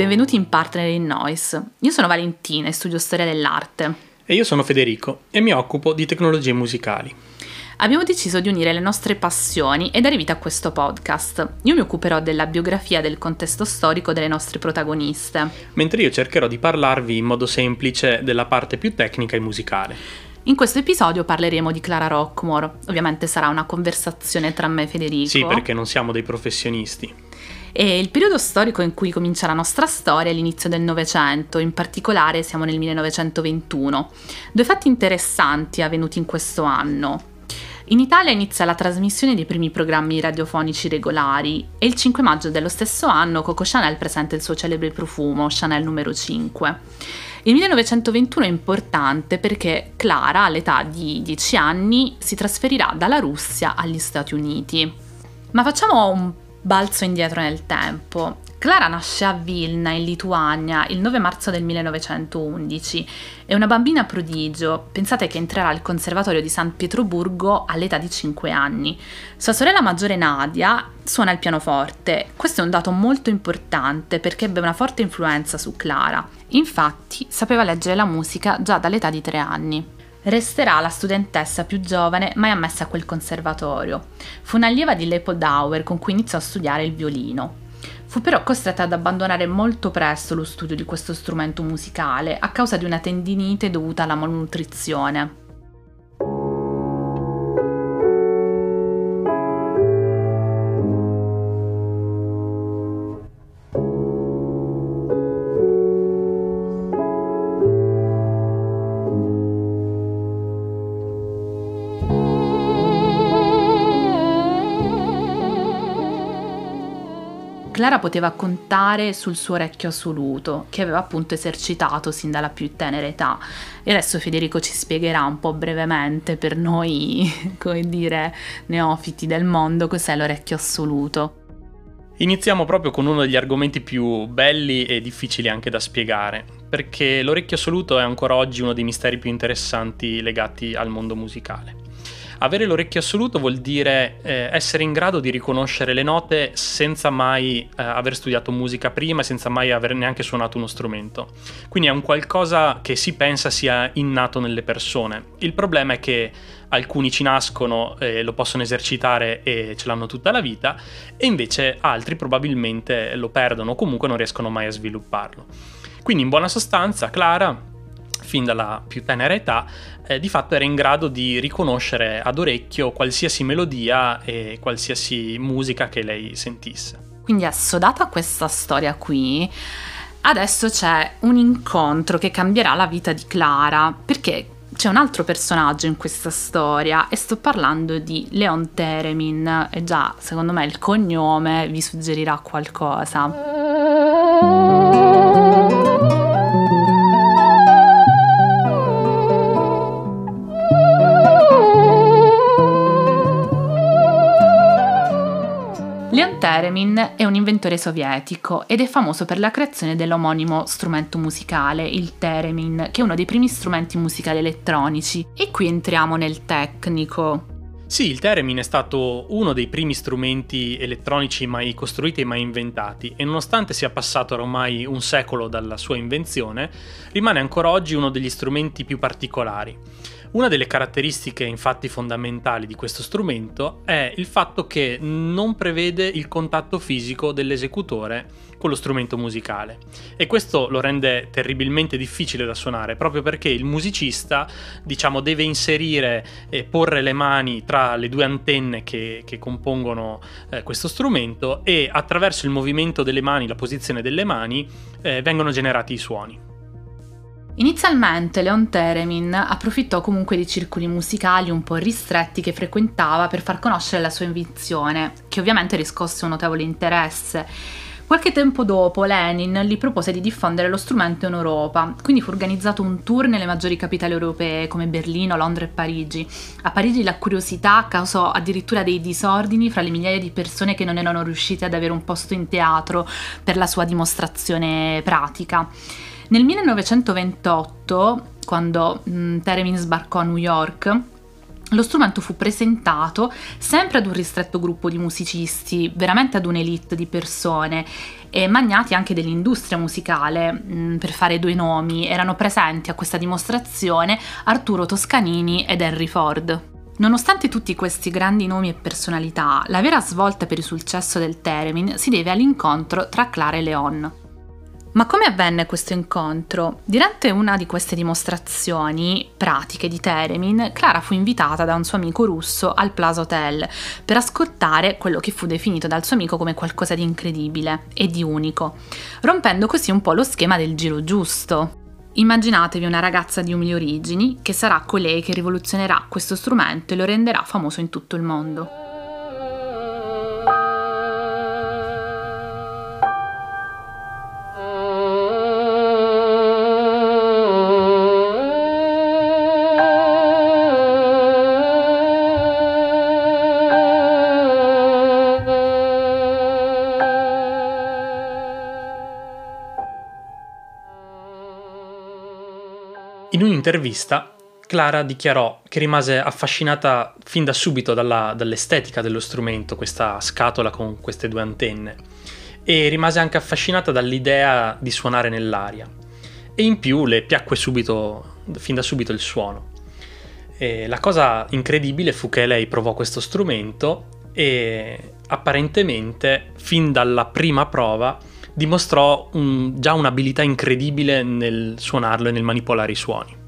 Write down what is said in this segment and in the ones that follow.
benvenuti in Partner in Noise. Io sono Valentina e studio storia dell'arte. E io sono Federico e mi occupo di tecnologie musicali. Abbiamo deciso di unire le nostre passioni e dare vita a questo podcast. Io mi occuperò della biografia del contesto storico delle nostre protagoniste. Mentre io cercherò di parlarvi in modo semplice della parte più tecnica e musicale. In questo episodio parleremo di Clara Rockmore. Ovviamente sarà una conversazione tra me e Federico. Sì, perché non siamo dei professionisti. E il periodo storico in cui comincia la nostra storia è l'inizio del Novecento, in particolare siamo nel 1921. Due fatti interessanti avvenuti in questo anno. In Italia inizia la trasmissione dei primi programmi radiofonici regolari e il 5 maggio dello stesso anno Coco Chanel presenta il suo celebre profumo, Chanel numero 5. Il 1921 è importante perché Clara, all'età di 10 anni, si trasferirà dalla Russia agli Stati Uniti. Ma facciamo un balzo indietro nel tempo. Clara nasce a Vilna, in Lituania, il 9 marzo del 1911. È una bambina prodigio. Pensate che entrerà al Conservatorio di San Pietroburgo all'età di 5 anni. Sua sorella maggiore Nadia suona il pianoforte. Questo è un dato molto importante perché ebbe una forte influenza su Clara. Infatti, sapeva leggere la musica già dall'età di 3 anni. Resterà la studentessa più giovane mai ammessa a quel conservatorio. Fu un'allieva di Leopold con cui iniziò a studiare il violino. Fu però costretta ad abbandonare molto presto lo studio di questo strumento musicale a causa di una tendinite dovuta alla malnutrizione. Clara poteva contare sul suo orecchio assoluto, che aveva appunto esercitato sin dalla più tenera età. E adesso Federico ci spiegherà un po' brevemente per noi, come dire, neofiti del mondo, cos'è l'orecchio assoluto. Iniziamo proprio con uno degli argomenti più belli e difficili anche da spiegare, perché l'orecchio assoluto è ancora oggi uno dei misteri più interessanti legati al mondo musicale. Avere l'orecchio assoluto vuol dire eh, essere in grado di riconoscere le note senza mai eh, aver studiato musica prima, senza mai aver neanche suonato uno strumento. Quindi è un qualcosa che si pensa sia innato nelle persone. Il problema è che alcuni ci nascono, eh, lo possono esercitare e ce l'hanno tutta la vita, e invece altri probabilmente lo perdono o comunque non riescono mai a svilupparlo. Quindi in buona sostanza, Clara fin dalla più tenera età, eh, di fatto era in grado di riconoscere ad orecchio qualsiasi melodia e qualsiasi musica che lei sentisse. Quindi assodata questa storia qui, adesso c'è un incontro che cambierà la vita di Clara, perché c'è un altro personaggio in questa storia e sto parlando di Leon Teremin e già secondo me il cognome vi suggerirà qualcosa. Teremin è un inventore sovietico ed è famoso per la creazione dell'omonimo strumento musicale, il Teremin, che è uno dei primi strumenti musicali elettronici. E qui entriamo nel tecnico. Sì, il Theremin è stato uno dei primi strumenti elettronici mai costruiti e mai inventati e nonostante sia passato ormai un secolo dalla sua invenzione, rimane ancora oggi uno degli strumenti più particolari. Una delle caratteristiche infatti fondamentali di questo strumento è il fatto che non prevede il contatto fisico dell'esecutore con lo strumento musicale e questo lo rende terribilmente difficile da suonare proprio perché il musicista diciamo deve inserire e porre le mani tra le due antenne che, che compongono eh, questo strumento e attraverso il movimento delle mani, la posizione delle mani eh, vengono generati i suoni. Inizialmente Leon Teremin approfittò comunque di circoli musicali un po' ristretti che frequentava per far conoscere la sua invenzione, che ovviamente riscosse un notevole interesse. Qualche tempo dopo Lenin gli propose di diffondere lo strumento in Europa, quindi fu organizzato un tour nelle maggiori capitali europee come Berlino, Londra e Parigi. A Parigi la curiosità causò addirittura dei disordini fra le migliaia di persone che non erano riuscite ad avere un posto in teatro per la sua dimostrazione pratica. Nel 1928, quando mh, Teremin sbarcò a New York, lo strumento fu presentato sempre ad un ristretto gruppo di musicisti, veramente ad un'elite di persone e magnati anche dell'industria musicale, mm, per fare due nomi, erano presenti a questa dimostrazione Arturo Toscanini ed Henry Ford. Nonostante tutti questi grandi nomi e personalità, la vera svolta per il successo del Theremin si deve all'incontro tra Clara e Leon. Ma come avvenne questo incontro? Durante una di queste dimostrazioni pratiche di Teremin, Clara fu invitata da un suo amico russo al Plaza Hotel per ascoltare quello che fu definito dal suo amico come qualcosa di incredibile e di unico, rompendo così un po' lo schema del giro giusto. Immaginatevi una ragazza di umili origini che sarà colei che rivoluzionerà questo strumento e lo renderà famoso in tutto il mondo. Un'intervista Clara dichiarò che rimase affascinata fin da subito dalla, dall'estetica dello strumento, questa scatola con queste due antenne, e rimase anche affascinata dall'idea di suonare nell'aria. E in più le piacque subito, fin da subito il suono. E la cosa incredibile fu che lei provò questo strumento e apparentemente, fin dalla prima prova, dimostrò un, già un'abilità incredibile nel suonarlo e nel manipolare i suoni.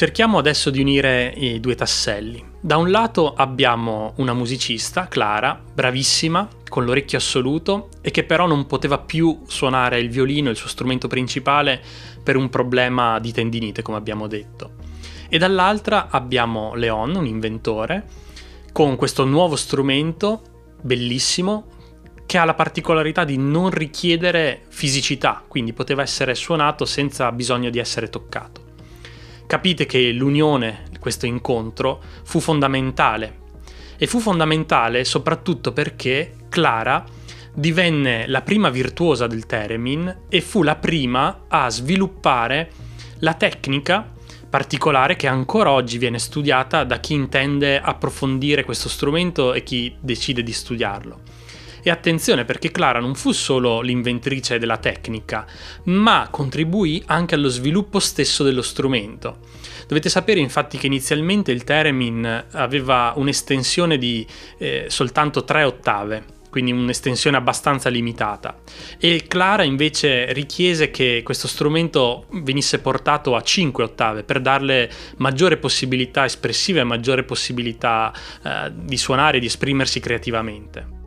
Cerchiamo adesso di unire i due tasselli. Da un lato abbiamo una musicista, Clara, bravissima, con l'orecchio assoluto e che però non poteva più suonare il violino, il suo strumento principale, per un problema di tendinite, come abbiamo detto. E dall'altra abbiamo Leon, un inventore, con questo nuovo strumento bellissimo che ha la particolarità di non richiedere fisicità, quindi poteva essere suonato senza bisogno di essere toccato. Capite che l'unione, questo incontro, fu fondamentale e fu fondamentale soprattutto perché Clara divenne la prima virtuosa del theremin e fu la prima a sviluppare la tecnica particolare che ancora oggi viene studiata da chi intende approfondire questo strumento e chi decide di studiarlo. E attenzione perché Clara non fu solo l'inventrice della tecnica, ma contribuì anche allo sviluppo stesso dello strumento. Dovete sapere infatti che inizialmente il theremin aveva un'estensione di eh, soltanto tre ottave, quindi un'estensione abbastanza limitata. E Clara invece richiese che questo strumento venisse portato a 5 ottave per darle maggiore possibilità espressiva e maggiore possibilità eh, di suonare e di esprimersi creativamente.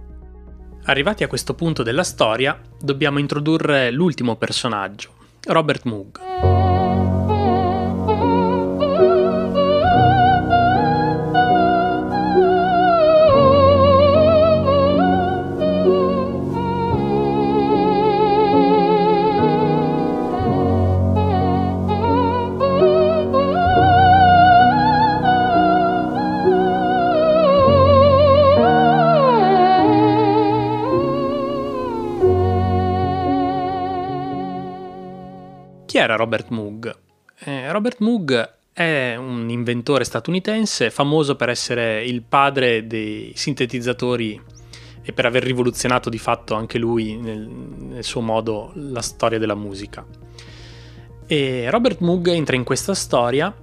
Arrivati a questo punto della storia, dobbiamo introdurre l'ultimo personaggio, Robert Moog. Era Robert Moog? Eh, Robert Moog è un inventore statunitense famoso per essere il padre dei sintetizzatori e per aver rivoluzionato di fatto anche lui nel, nel suo modo la storia della musica. E Robert Moog entra in questa storia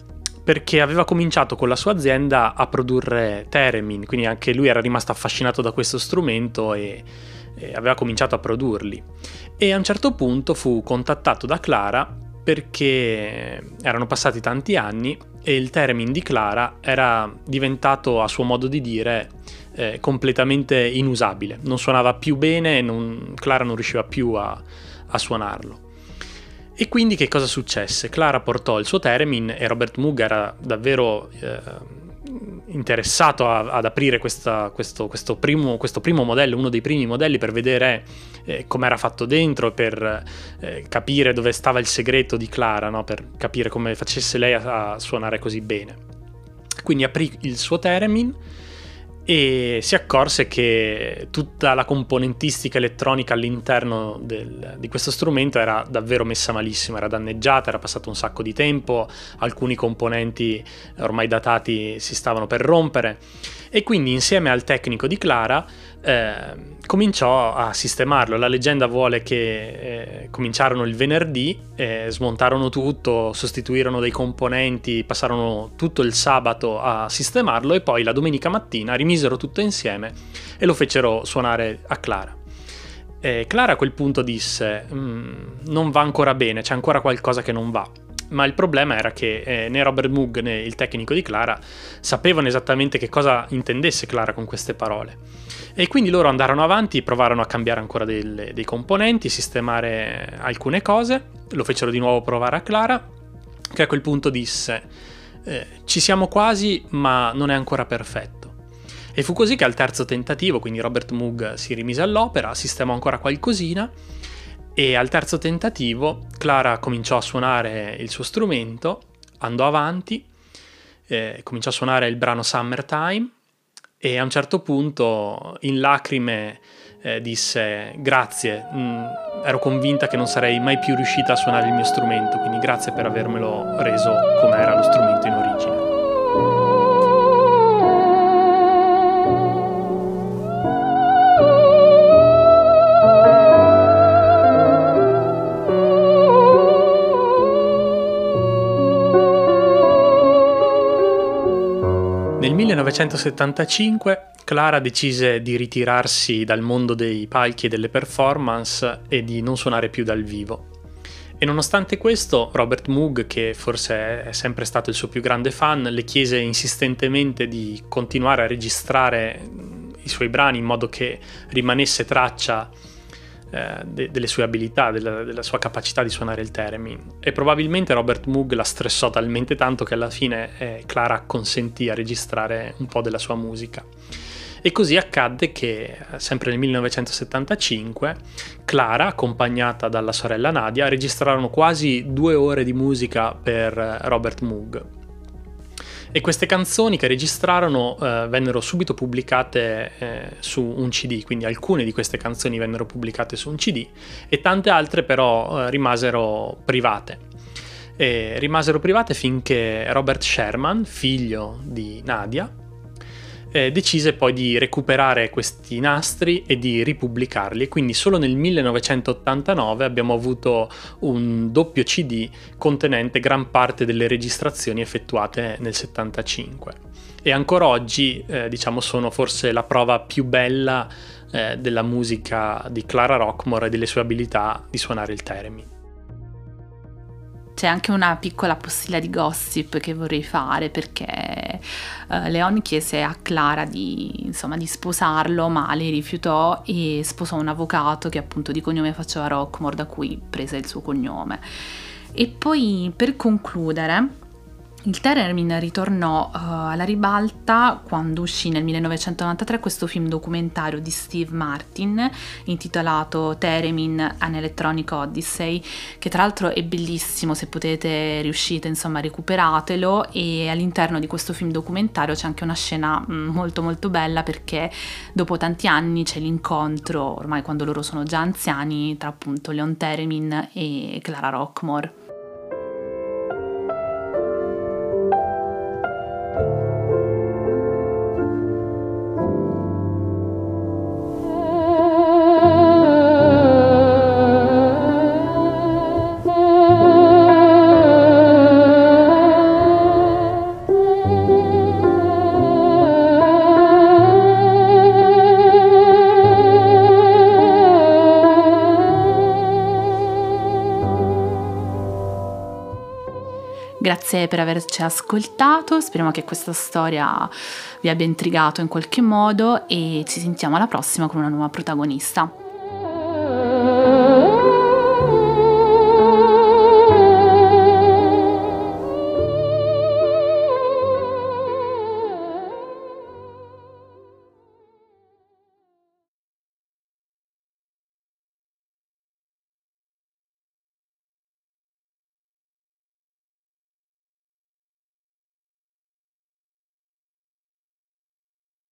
perché aveva cominciato con la sua azienda a produrre theremin, quindi anche lui era rimasto affascinato da questo strumento e, e aveva cominciato a produrli. E a un certo punto fu contattato da Clara perché erano passati tanti anni e il theremin di Clara era diventato, a suo modo di dire, eh, completamente inusabile. Non suonava più bene e Clara non riusciva più a, a suonarlo. E quindi che cosa successe? Clara portò il suo theremin e Robert Moog era davvero eh, interessato a, ad aprire questa, questo, questo, primo, questo, primo, modello, uno dei primi modelli per vedere eh, come era fatto dentro, per eh, capire dove stava il segreto di Clara, no? per capire come facesse lei a, a, suonare così bene. Quindi aprì il suo theremin e si accorse che tutta la componentistica elettronica all'interno del, di questo strumento era davvero messa malissimo, era danneggiata, era passato un sacco di tempo, alcuni componenti ormai datati si stavano per rompere. E quindi insieme al tecnico di Clara eh, cominciò a sistemarlo. La leggenda vuole che eh, cominciarono il venerdì, eh, smontarono tutto, sostituirono dei componenti, passarono tutto il sabato a sistemarlo e poi la domenica mattina rimisero tutto insieme e lo fecero suonare a Clara. Clara a quel punto disse: mm, Non va ancora bene, c'è ancora qualcosa che non va ma il problema era che eh, né Robert Moog né il tecnico di Clara sapevano esattamente che cosa intendesse Clara con queste parole. E quindi loro andarono avanti, provarono a cambiare ancora delle, dei componenti, sistemare alcune cose, lo fecero di nuovo provare a Clara, che a quel punto disse eh, ci siamo quasi, ma non è ancora perfetto. E fu così che al terzo tentativo, quindi Robert Moog si rimise all'opera, sistemò ancora qualcosina e al terzo tentativo Clara cominciò a suonare il suo strumento, andò avanti, eh, cominciò a suonare il brano Summertime e a un certo punto in lacrime eh, disse grazie, mh, mm, ero convinta che non sarei mai più riuscita a suonare il mio strumento, quindi grazie per avermelo reso come era lo strumento in origine. Nel 1975 Clara decise di ritirarsi dal mondo dei palchi e delle performance e di non suonare più dal vivo. E nonostante questo, Robert Moog, che forse è sempre stato il suo più grande fan, le chiese insistentemente di continuare a registrare i suoi brani in modo che rimanesse traccia eh, de- delle sue abilità, della, della, sua capacità di suonare il theremin. E probabilmente Robert Moog la stressò talmente tanto che alla fine eh, Clara consentì a registrare un po' della sua musica. E così accadde che, eh, sempre nel 1975, Clara, accompagnata dalla sorella Nadia, registrarono quasi due ore di musica per eh, Robert Moog e queste canzoni che registrarono eh, vennero subito pubblicate eh, su un CD, quindi alcune di queste canzoni vennero pubblicate su un CD e tante altre però eh, rimasero private. E rimasero private finché Robert Sherman, figlio di Nadia, eh, decise poi di recuperare questi nastri e di ripubblicarli e quindi solo nel 1989 abbiamo avuto un doppio CD contenente gran parte delle registrazioni effettuate nel 75 e ancora oggi eh, diciamo sono forse la prova più bella eh, della musica di Clara Rockmore e delle sue abilità di suonare il theremin. C'è anche una piccola postilla di gossip che vorrei fare perché uh, Leon chiese a Clara di, insomma, di, sposarlo, ma lei rifiutò e sposò un avvocato che appunto di cognome faceva Rockmore, da cui prese il suo cognome. E poi per concludere, il Theremin ritornò uh, alla ribalta quando uscì nel 1993 questo film documentario di Steve Martin intitolato Theremin An Electronic Odyssey che tra l'altro è bellissimo se potete riuscite insomma recuperatelo. E all'interno di questo film documentario c'è anche una scena mm, molto molto bella perché dopo tanti anni c'è l'incontro ormai quando loro sono già anziani tra appunto Leon Theremin e Clara Rockmore Grazie per averci ascoltato, speriamo che questa storia vi abbia intrigato in qualche modo e ci sentiamo alla prossima con una nuova protagonista.